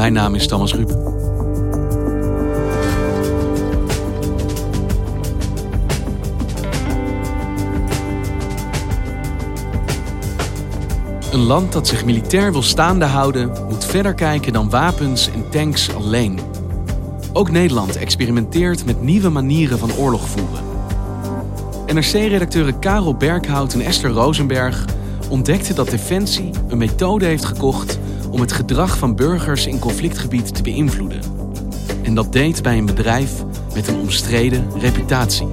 Mijn naam is Thomas Ruip. Een land dat zich militair wil staande houden, moet verder kijken dan wapens en tanks alleen. Ook Nederland experimenteert met nieuwe manieren van oorlog voeren. NRC-redacteuren Karel Berghout en Esther Rosenberg ontdekten dat Defensie een methode heeft gekocht om het gedrag van burgers in conflictgebied te beïnvloeden. En dat deed bij een bedrijf met een omstreden reputatie.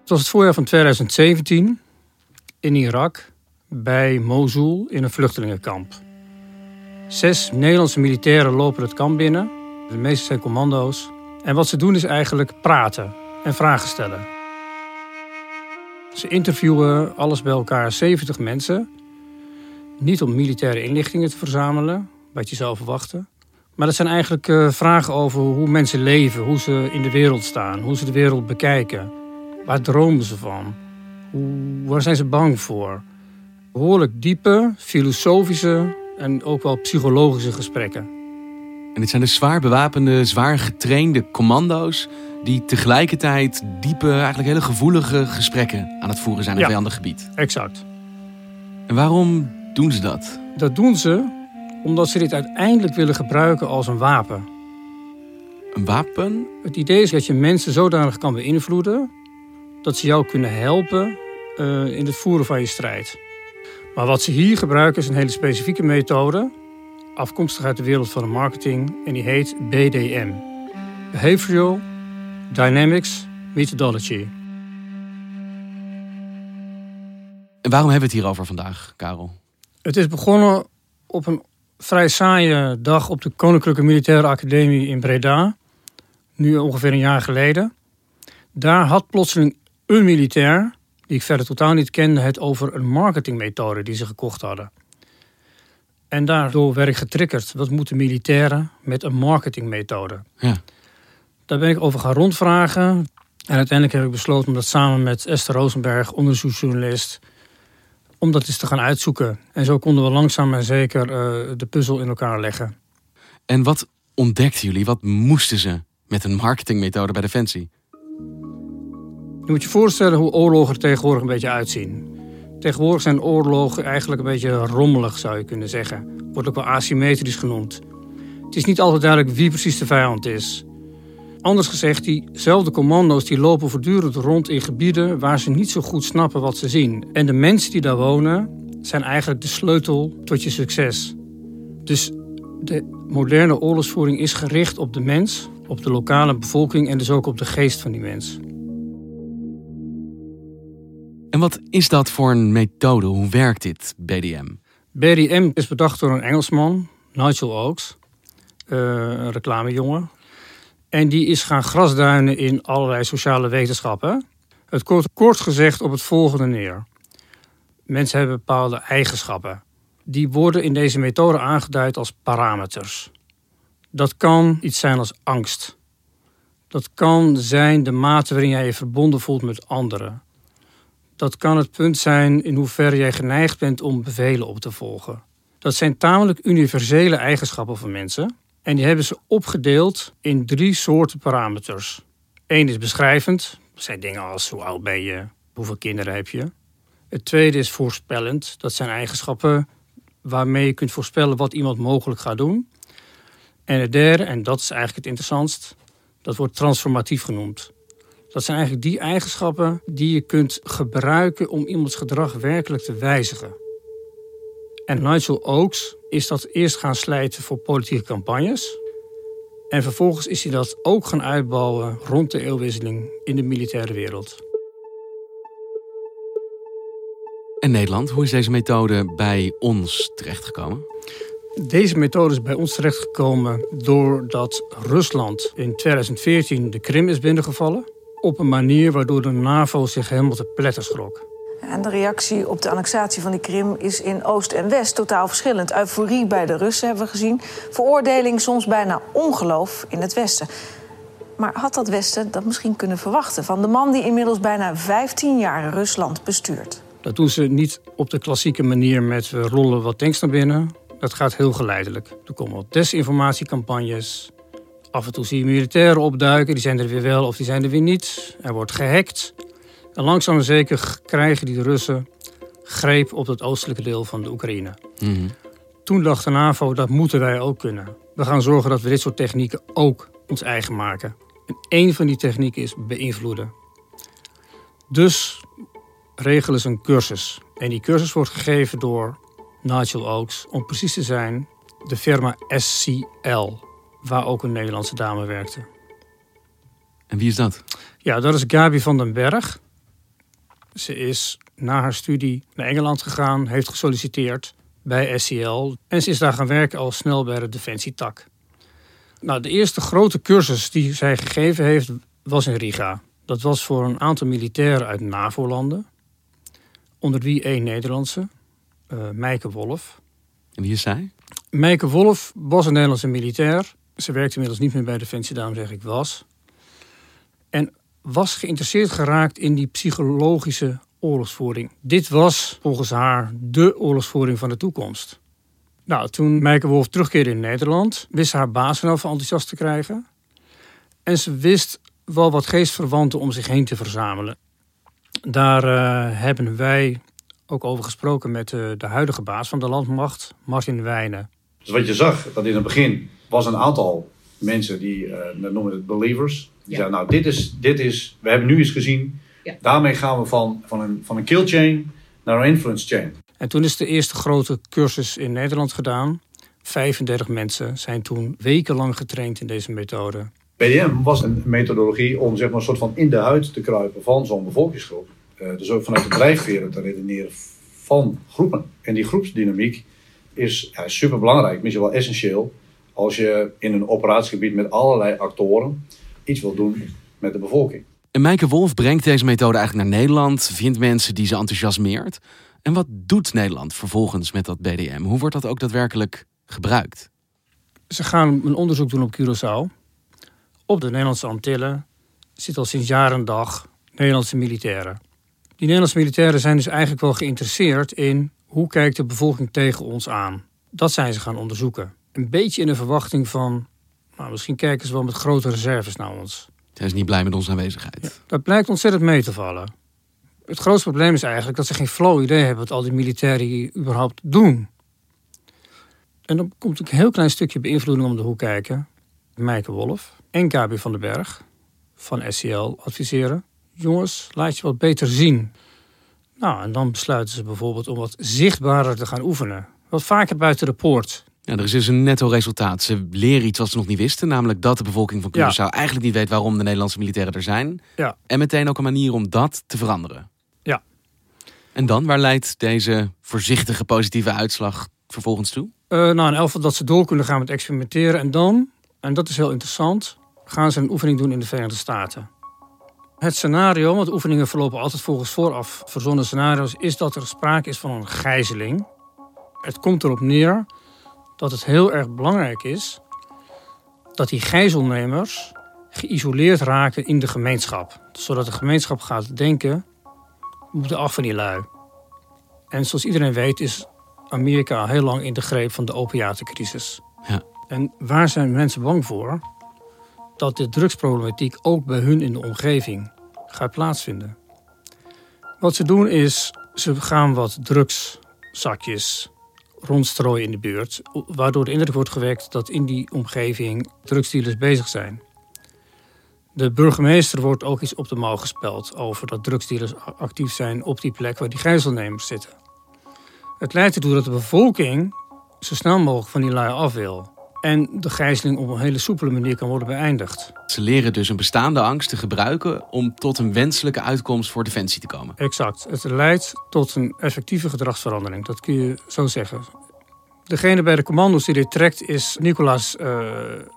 Het was het voorjaar van 2017 in Irak bij Mosul in een vluchtelingenkamp. Zes Nederlandse militairen lopen het kamp binnen. De meeste zijn commando's. En wat ze doen is eigenlijk praten en vragen stellen. Ze interviewen alles bij elkaar 70 mensen. Niet om militaire inlichtingen te verzamelen, wat je zou verwachten. Maar dat zijn eigenlijk uh, vragen over hoe mensen leven, hoe ze in de wereld staan, hoe ze de wereld bekijken. Waar dromen ze van? Hoe, waar zijn ze bang voor? Behoorlijk diepe, filosofische en ook wel psychologische gesprekken. En dit zijn de zwaar bewapende, zwaar getrainde commando's die tegelijkertijd diepe, eigenlijk hele gevoelige gesprekken aan het voeren zijn op Ja. vijandig gebied. Exact. En waarom doen ze dat? Dat doen ze omdat ze dit uiteindelijk willen gebruiken als een wapen. Een wapen? Het idee is dat je mensen zodanig kan beïnvloeden dat ze jou kunnen helpen eh, in het voeren van je strijd. Maar wat ze hier gebruiken is een hele specifieke methode, afkomstig uit de wereld van de marketing, en die heet BDM. Behavioral Dynamics Methodology. En waarom hebben we het hierover vandaag, Karel? Het is begonnen op een vrij saaie dag op de Koninklijke Militaire Academie in Breda. Nu ongeveer een jaar geleden. Daar had plotseling een militair, die ik verder totaal niet kende, het over een marketingmethode die ze gekocht hadden. En daardoor werd ik getriggerd. Wat moeten militairen met een marketingmethode? Ja. Daar ben ik over gaan rondvragen. En uiteindelijk heb ik besloten om dat samen met Esther Rosenberg, onderzoeksjournalist, om dat eens te gaan uitzoeken. En zo konden we langzaam maar zeker eh, de puzzel in elkaar leggen. En wat ontdekten jullie? Wat moesten ze met een marketingmethode bij Defensie? Je moet je voorstellen hoe oorlogen er tegenwoordig een beetje uitzien. Tegenwoordig zijn oorlogen eigenlijk een beetje rommelig, zou je kunnen zeggen. Wordt ook wel asymmetrisch genoemd. Het is niet altijd duidelijk wie precies de vijand is. Anders gezegd, diezelfde commando's die lopen voortdurend rond in gebieden waar ze niet zo goed snappen wat ze zien. En de mensen die daar wonen zijn eigenlijk de sleutel tot je succes. Dus de moderne oorlogsvoering is gericht op de mens, op de lokale bevolking en dus ook op de geest van die mens. En wat is dat voor een methode? Hoe werkt dit, BDM? BDM is bedacht door een Engelsman, Nigel Oakes, eh, een reclamejongen. En die is gaan grasduinen in allerlei sociale wetenschappen. Het komt kort gezegd op het volgende neer. Mensen hebben bepaalde eigenschappen. Die worden in deze methode aangeduid als parameters. Dat kan iets zijn als angst. Dat kan zijn de mate waarin jij je verbonden voelt met anderen. Dat kan het punt zijn in hoeverre jij geneigd bent om bevelen op te volgen. Dat zijn tamelijk universele eigenschappen van mensen. En die hebben ze opgedeeld in drie soorten parameters. Eén is beschrijvend. Dat zijn dingen als hoe oud ben je, hoeveel kinderen heb je. Het tweede is voorspellend. Dat zijn eigenschappen waarmee je kunt voorspellen wat iemand mogelijk gaat doen. En het derde, en dat is eigenlijk het interessantst, dat wordt transformatief genoemd. Dat zijn eigenlijk die eigenschappen die je kunt gebruiken om iemands gedrag werkelijk te wijzigen. En Nigel Oakes is dat eerst gaan slijten voor politieke campagnes. En vervolgens is hij dat ook gaan uitbouwen rond de eeuwwisseling in de militaire wereld. En Nederland, hoe is deze methode bij ons terechtgekomen? Deze methode is bij ons terechtgekomen doordat Rusland in 2014 de Krim is binnengevallen. Op een manier waardoor de NAVO zich helemaal te pletter schrok. En de reactie op de annexatie van de Krim is in Oost en West totaal verschillend. Euforie bij de Russen hebben we gezien. Veroordeling, soms bijna ongeloof in het Westen. Maar had dat Westen dat misschien kunnen verwachten van de man die inmiddels bijna 15 jaar Rusland bestuurt? Dat doen ze niet op de klassieke manier met we rollen wat tanks naar binnen. Dat gaat heel geleidelijk. Er komen wat desinformatiecampagnes. Af en toe zie je militairen opduiken. Die zijn er weer wel of die zijn er weer niet. Er wordt gehackt. En langzaam maar zeker krijgen die Russen greep op het oostelijke deel van de Oekraïne. Mhm. Toen dacht de NAVO, dat moeten wij ook kunnen. We gaan zorgen dat we dit soort technieken ook ons eigen maken. En één van die technieken is beïnvloeden. Dus regelen ze een cursus. En die cursus wordt gegeven door Nigel Oakes, om precies te zijn, de firma SCL, waar ook een Nederlandse dame werkte. En wie is dat? Ja, dat is Gabi van den Berg. Ze is na haar studie naar Engeland gegaan, heeft gesolliciteerd bij SCL en ze is daar gaan werken als snel bij de defensietak. Nou, de eerste grote cursus die zij gegeven heeft was in Riga. Dat was voor een aantal militairen uit NAVO-landen, onder wie één Nederlandse, uh, Meike Wolf. En wie is zij? Meike Wolf was een Nederlandse militair. Ze werkte inmiddels niet meer bij Defensie, daarom zeg ik was. En was geïnteresseerd geraakt in die psychologische oorlogsvoering. Dit was volgens haar de oorlogsvoering van de toekomst. Nou, toen Meike Wolf terugkeerde in Nederland, wist haar baas van enthousiast te krijgen. En ze wist wel wat geestverwanten om zich heen te verzamelen. Daar uh, hebben wij ook over gesproken met de, de huidige baas van de landmacht, Martin Wijnen. Dus wat je zag, dat in het begin was een aantal mensen die, uh, noemen het believers. Die ja. zeiden, nou dit is, dit is, we hebben nu eens gezien. Ja. Daarmee gaan we van, van, een, van een kill chain naar een influence chain. En toen is de eerste grote cursus in Nederland gedaan. 35 mensen zijn toen wekenlang getraind in deze methode. PDM was een methodologie om zeg maar, een soort van in de huid te kruipen van zo'n bevolkingsgroep. Uh, dus ook vanuit de drijfveren te redeneren van groepen. En die groepsdynamiek is ja, super belangrijk, misschien wel essentieel, als je in een operatiegebied met allerlei actoren iets wil doen met de bevolking. En Mijke Wolf brengt deze methode eigenlijk naar Nederland, vindt mensen die ze enthousiasmeert. En wat doet Nederland vervolgens met dat BDM? Hoe wordt dat ook daadwerkelijk gebruikt? Ze gaan een onderzoek doen op Curaçao. Op de Nederlandse Antillen zit al sinds jaren dag Nederlandse militairen. Die Nederlandse militairen zijn dus eigenlijk wel geïnteresseerd in hoe kijkt de bevolking tegen ons aan. Dat zijn ze gaan onderzoeken. Een beetje in de verwachting van, nou, misschien kijken ze wel met grote reserves naar ons. Zijn ze niet blij met onze aanwezigheid? Ja, dat blijkt ontzettend mee te vallen. Het grootste probleem is eigenlijk dat ze geen flow idee hebben wat al die militairen hier überhaupt doen. En dan komt een heel klein stukje beïnvloeding om de hoek kijken. Meike Wolf en Gabi van den Berg van SCL adviseren jongens, laat je wat beter zien. Nou, en dan besluiten ze bijvoorbeeld om wat zichtbaarder te gaan oefenen. Wat vaker buiten de poort. Ja, er is dus een netto resultaat. Ze leren iets wat ze nog niet wisten, namelijk dat de bevolking van Curaçao ja. eigenlijk niet weet waarom de Nederlandse militairen er zijn. Ja. En meteen ook een manier om dat te veranderen. Ja. En dan, waar leidt deze voorzichtige positieve uitslag vervolgens toe? Uh, nou, in elk geval dat ze door kunnen gaan met experimenteren. En dan, en dat is heel interessant, gaan ze een oefening doen in de Verenigde Staten. Het scenario, want oefeningen verlopen altijd volgens vooraf verzonnen scenario's, is dat er sprake is van een gijzeling. Het komt erop neer dat het heel erg belangrijk is dat die gijzelnemers geïsoleerd raken in de gemeenschap. Zodat de gemeenschap gaat denken, we moeten af van die lui. En zoals iedereen weet is Amerika heel lang in de greep van de opiatencrisis. Ja. En waar zijn mensen bang voor? Dat de drugsproblematiek ook bij hun in de omgeving gaat plaatsvinden. Wat ze doen is, ze gaan wat drugszakjes rondstrooien in de buurt, waardoor de indruk wordt gewekt dat in die omgeving drugsdealers bezig zijn. De burgemeester wordt ook iets op de mouw gespeld over dat drugsdealers actief zijn op die plek waar die gijzelnemers zitten. Het leidt ertoe dat de bevolking zo snel mogelijk van die lui af wil. En de gijzeling op een hele soepele manier kan worden beëindigd. Ze leren dus een bestaande angst te gebruiken om tot een wenselijke uitkomst voor defensie te komen. Exact. Het leidt tot een effectieve gedragsverandering. Dat kun je zo zeggen. Degene bij de commando's die dit trekt is Nicolaas, uh,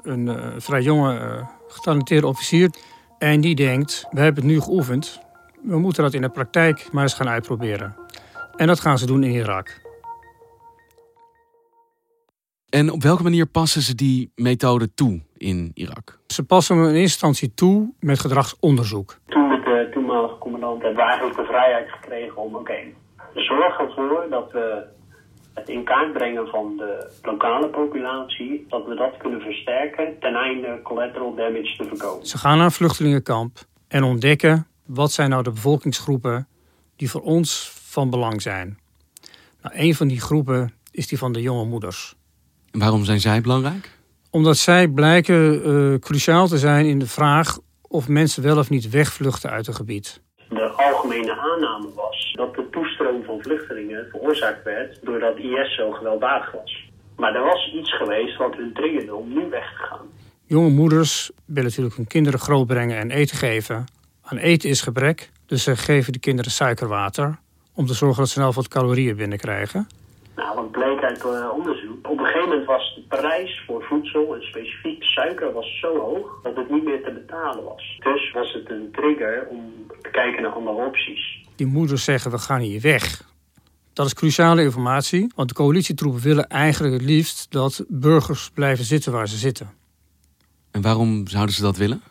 een uh, vrij jonge, uh, getalenteerde officier. En die denkt, we hebben het nu geoefend. We moeten dat in de praktijk maar eens gaan uitproberen. En dat gaan ze doen in Irak. En op welke manier passen ze die methode toe in Irak? Ze passen hem in eerste instantie toe met gedragsonderzoek. Toen met de toenmalige commandant hebben we eigenlijk de vrijheid gekregen om, oké, okay, zorg ervoor dat we het in kaart brengen van de lokale populatie, dat we dat kunnen versterken ten einde collateral damage te voorkomen. Ze gaan naar een vluchtelingenkamp en ontdekken wat zijn nou de bevolkingsgroepen die voor ons van belang zijn. Nou, een van die groepen is die van de jonge moeders. Waarom zijn zij belangrijk? Omdat zij blijken uh, cruciaal te zijn in de vraag of mensen wel of niet wegvluchten uit een gebied. De algemene aanname was dat de toestroom van vluchtelingen veroorzaakt werd doordat IS zo gewelddadig was. Maar er was iets geweest wat hun triggerde om nu weg te gaan. Jonge moeders willen natuurlijk hun kinderen grootbrengen en eten geven. Aan eten is gebrek, dus ze geven de kinderen suikerwater om te zorgen dat ze snel wat calorieën binnenkrijgen. Nou, wat bleek uit uh, onderzoek. Op een gegeven moment was de prijs voor voedsel en specifiek suiker was zo hoog dat het niet meer te betalen was. Dus was het een trigger om te kijken naar andere opties. Die moeders zeggen we gaan hier weg. Dat is cruciale informatie, want de coalitietroepen willen eigenlijk het liefst dat burgers blijven zitten waar ze zitten. En waarom zouden ze dat willen?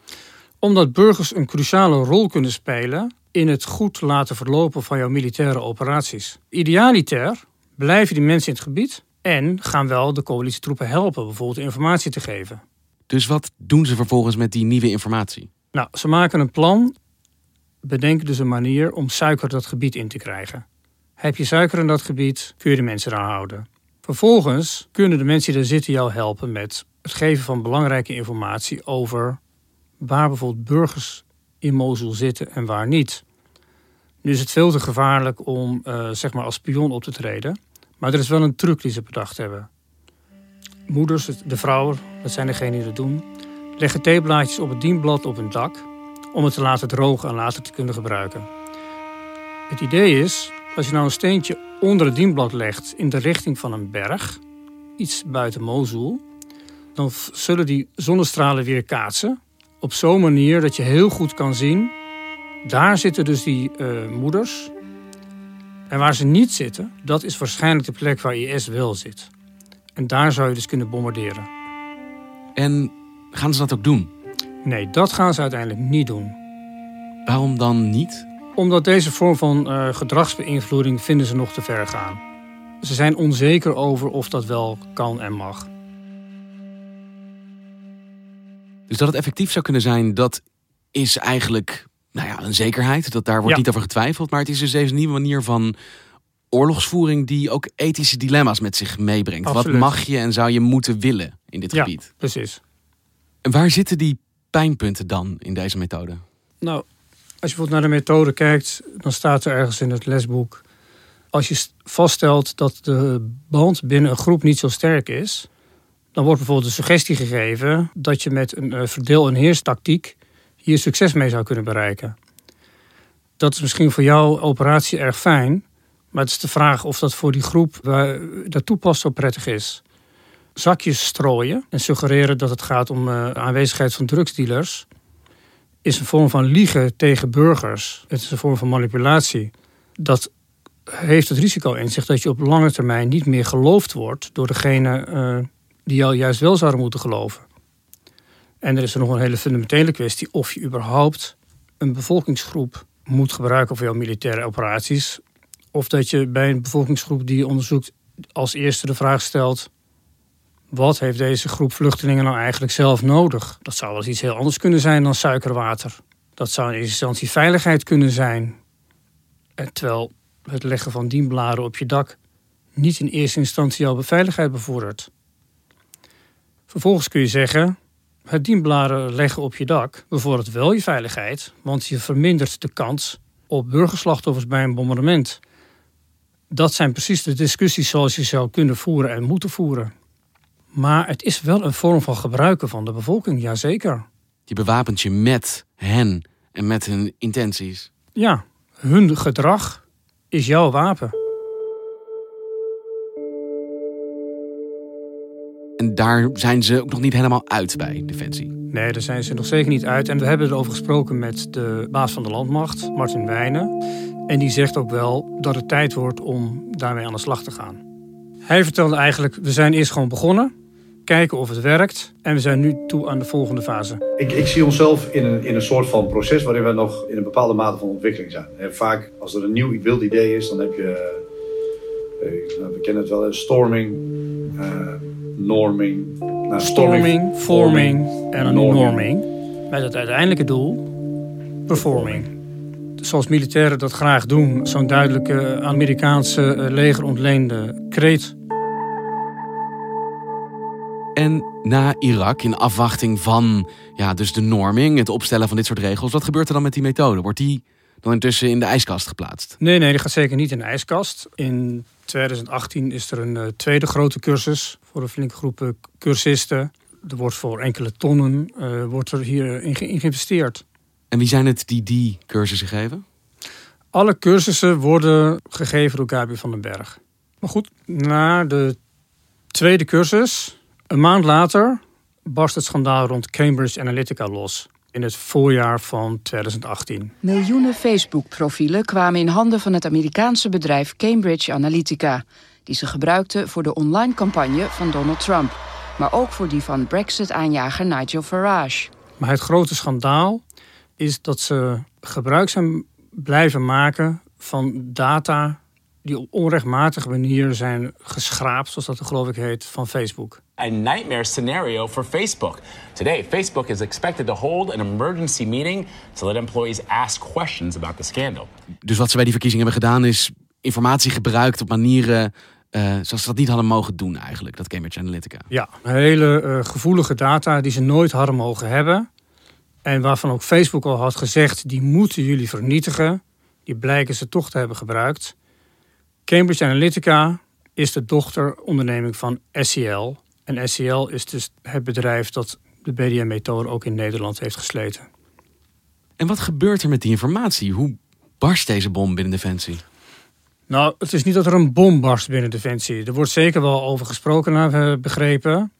Omdat burgers een cruciale rol kunnen spelen in het goed laten verlopen van jouw militaire operaties. Idealiter blijven die mensen in het gebied en gaan wel de coalitietroepen helpen, bijvoorbeeld informatie te geven. Dus wat doen ze vervolgens met die nieuwe informatie? Nou, ze maken een plan, bedenken dus een manier om suiker dat gebied in te krijgen. Heb je suiker in dat gebied, kun je de mensen eraan houden. Vervolgens kunnen de mensen die daar zitten jou helpen met het geven van belangrijke informatie over waar bijvoorbeeld burgers in Mosul zitten en waar niet. Nu is het veel te gevaarlijk om uh, zeg maar als spion op te treden. Maar er is wel een truc die ze bedacht hebben. Moeders, de vrouwen, dat zijn degenen die dat doen, leggen theeblaadjes op het dienblad op hun dak om het te laten drogen en later te kunnen gebruiken. Het idee is, als je nou een steentje onder het dienblad legt in de richting van een berg, iets buiten Mosul, dan zullen die zonnestralen weer kaatsen op zo'n manier dat je heel goed kan zien, daar zitten dus die uh, moeders en waar ze niet zitten, dat is waarschijnlijk de plek waar IS wel zit. En daar zou je dus kunnen bombarderen. En gaan ze dat ook doen? Nee, dat gaan ze uiteindelijk niet doen. Waarom dan niet? Omdat deze vorm van uh, gedragsbeïnvloeding vinden ze nog te ver gaan. Ze zijn onzeker over of dat wel kan en mag. Dus dat het effectief zou kunnen zijn, dat is eigenlijk nou ja, een zekerheid. Dat daar wordt niet over getwijfeld. Maar het is dus deze nieuwe manier van oorlogsvoering die ook ethische dilemma's met zich meebrengt. Wat mag je en zou je moeten willen in dit ja, gebied? Precies. En waar zitten die pijnpunten dan in deze methode? Nou, als je bijvoorbeeld naar de methode kijkt, dan staat er ergens in het lesboek. Als je vaststelt dat de band binnen een groep niet zo sterk is, dan wordt bijvoorbeeld de suggestie gegeven dat je met een uh, verdeel- en heerstactiek hier succes mee zou kunnen bereiken. Dat is misschien voor jouw operatie erg fijn, maar het is de vraag of dat voor die groep waar dat toepast zo prettig is. Zakjes strooien en suggereren dat het gaat om uh, aanwezigheid van drugsdealers is een vorm van liegen tegen burgers. Het is een vorm van manipulatie. Dat heeft het risico in zich dat je op lange termijn niet meer geloofd wordt door degene uh, die jou juist wel zouden moeten geloven. En er is er nog een hele fundamentele kwestie of je überhaupt een bevolkingsgroep moet gebruiken voor jouw militaire operaties. Of dat je bij een bevolkingsgroep die je onderzoekt als eerste de vraag stelt: wat heeft deze groep vluchtelingen nou eigenlijk zelf nodig? Dat zou wel iets heel anders kunnen zijn dan suikerwater. Dat zou in eerste instantie veiligheid kunnen zijn. Terwijl het leggen van dienbladen op je dak niet in eerste instantie jouw veiligheid bevordert. Vervolgens kun je zeggen, het dienbladen leggen op je dak bevordert wel je veiligheid, want je vermindert de kans op burgerslachtoffers bij een bombardement. Dat zijn precies de discussies zoals je zou kunnen voeren en moeten voeren. Maar het is wel een vorm van gebruiken van de bevolking, jazeker. Je bewapent je met hen en met hun intenties. Ja, hun gedrag is jouw wapen. En daar zijn ze ook nog niet helemaal uit bij Defensie. Nee, daar zijn ze nog zeker niet uit. En we hebben erover gesproken met de baas van de landmacht, Martin Wijnen. En die zegt ook wel dat het tijd wordt om daarmee aan de slag te gaan. Hij vertelde eigenlijk, we zijn eerst gewoon begonnen. Kijken of het werkt. En we zijn nu toe aan de volgende fase. Ik, ik zie onszelf in een, in een soort van proces waarin we nog in een bepaalde mate van ontwikkeling zijn. En vaak als er een nieuw wild idee is, dan heb je, eh, nou, we kennen het wel, eh, storming, eh, norming. Nou, Storming, forming en een norming. Met het uiteindelijke doel, performing. Zoals militairen dat graag doen, zo'n duidelijke Amerikaanse eh, leger ontleende kreet. En na Irak, in afwachting van ja, dus de norming, het opstellen van dit soort regels, wat gebeurt er dan met die methode? Wordt die dan intussen in de ijskast geplaatst? Nee, nee, die gaat zeker niet in de ijskast. In 2018 is er een eh, tweede grote cursus voor een flinke groep eh, cursisten. Er wordt voor enkele tonnen eh, wordt er hier in, ge- in geïnvesteerd. En wie zijn het die die cursussen geven? Alle cursussen worden gegeven door Gabi van den Berg. Maar goed, na de tweede cursus, een maand later, barst het schandaal rond Cambridge Analytica los. In het voorjaar van 2018. Miljoenen Facebook-profielen kwamen in handen van het Amerikaanse bedrijf Cambridge Analytica, die ze gebruikten voor de online campagne van Donald Trump, maar ook voor die van Brexit-aanjager Nigel Farage. Maar het grote schandaal is dat ze gebruik zijn blijven maken van data die op onrechtmatige manier zijn geschraapt, zoals dat geloof ik heet, van Facebook. A nightmare scenario for Facebook. Today, Facebook is expected to hold an emergency meeting to let employees ask questions about the scandal. Dus wat ze bij die verkiezingen hebben gedaan is informatie gebruikt op manieren eh, zoals ze dat niet hadden mogen doen eigenlijk, dat Cambridge Analytica. Ja, hele eh, gevoelige data die ze nooit hadden mogen hebben. En waarvan ook Facebook al had gezegd, die moeten jullie vernietigen. Die blijken ze toch te hebben gebruikt. Cambridge Analytica is de dochteronderneming van SCL. En SCL is dus het bedrijf dat de BDM-methode ook in Nederland heeft gesleten. En wat gebeurt er met die informatie? Hoe barst deze bom binnen Defensie? Nou, het is niet dat er een bom barst binnen Defensie. Er wordt zeker wel over gesproken, naar we begrepen.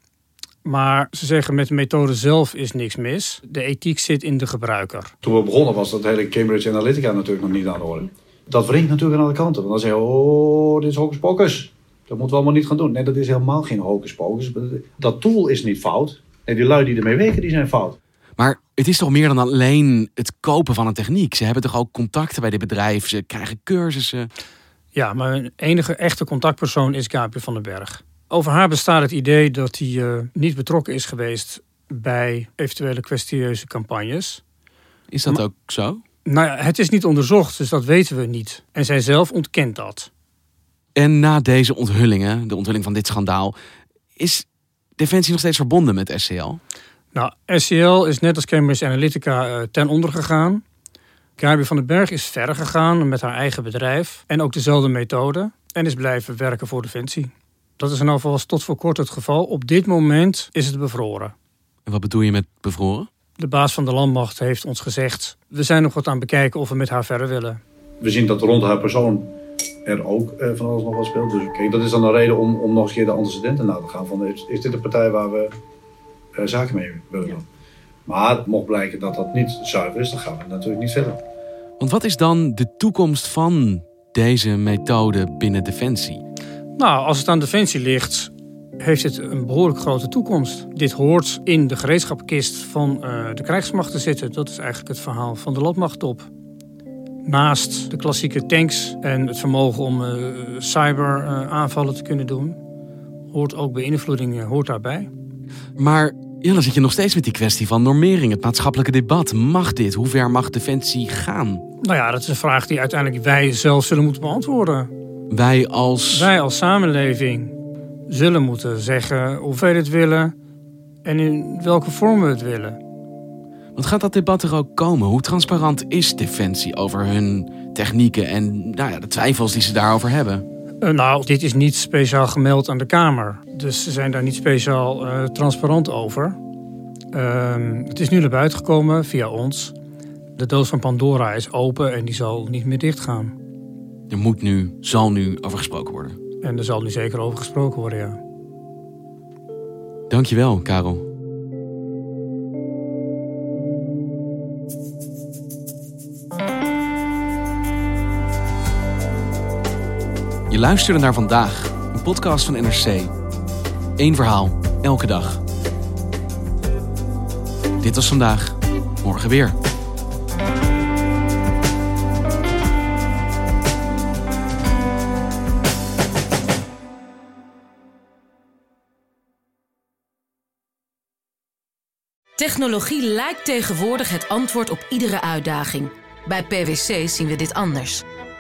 Maar ze zeggen met de methode zelf is niks mis. De ethiek zit in de gebruiker. Toen we begonnen was dat hele Cambridge Analytica natuurlijk nog niet aan de orde. Dat wringt natuurlijk aan alle kanten. Want dan zeggen we, oh, dit is hocus pocus. Dat moeten we allemaal niet gaan doen. Nee, dat is helemaal geen hocus pocus. Dat tool is niet fout. Nee, die lui die ermee werken, die zijn fout. Maar het is toch meer dan alleen het kopen van een techniek? Ze hebben toch ook contacten bij dit bedrijf? Ze krijgen cursussen. Ja, maar een enige echte contactpersoon is Gabriel van den Berg. Over haar bestaat het idee dat hij eh, niet betrokken is geweest bij eventuele kwestieuze campagnes. Is dat Maar- ook zo? Nou ja, het is niet onderzocht, dus dat weten we niet. En zij zelf ontkent dat. En na deze onthullingen, de onthulling van dit schandaal, is Defensie nog steeds verbonden met SCL? Nou, SCL is net als Cambridge Analytica eh, ten onder gegaan. Gabi van den Berg is verder gegaan met haar eigen bedrijf en ook dezelfde methode en is blijven werken voor Defensie. Dat is in ieder geval tot voor kort het geval. Op dit moment is het bevroren. En wat bedoel je met bevroren? De baas van de landmacht heeft ons gezegd: we zijn nog wat aan het bekijken of we met haar verder willen. We zien dat rond haar persoon er ook eh, van alles nog wat speelt. Dus kijk, dat is dan een reden om, om nog eens een keer de antecedenten na te gaan. Van, is, is dit een partij waar we eh, zaken mee willen doen? Maar mocht blijken dat dat niet zuiver is, dan gaan we natuurlijk niet verder. Want wat is dan de toekomst van deze methode binnen Defensie? Nou, als het aan Defensie ligt, heeft het een behoorlijk grote toekomst. Dit hoort in de gereedschapkist van eh, de krijgsmacht te zitten. Dat is eigenlijk het verhaal van de landmachttop. Naast de klassieke tanks en het vermogen om eh, cyberaanvallen te kunnen doen, hoort ook beïnvloeding eh, hoort daarbij. Maar ja, dan zit je nog steeds met die kwestie van normering, het maatschappelijke debat. Mag dit? Hoe ver mag Defensie gaan? Nou ja, dat is een vraag die uiteindelijk wij zelf zullen moeten beantwoorden. Wij als. Wij als samenleving zullen moeten zeggen hoe wij het willen en in welke vorm we het willen. Want gaat dat debat er ook komen? Hoe transparant is Defensie over hun technieken en nou ja, de twijfels die ze daarover hebben? Uh, nou, dit is niet speciaal gemeld aan de Kamer. Dus ze zijn daar niet speciaal uh, transparant over. Uh, het is nu naar buiten gekomen via ons. De doos van Pandora is open en die zal niet meer dichtgaan. Er moet nu, zal nu over gesproken worden. En er zal nu zeker over gesproken worden, ja. Dankjewel, Karel. Je luisterde naar vandaag, een podcast van NRC. Eén verhaal, elke dag. Dit was vandaag, morgen weer. Technologie lijkt tegenwoordig het antwoord op iedere uitdaging. Bij PwC zien we dit anders.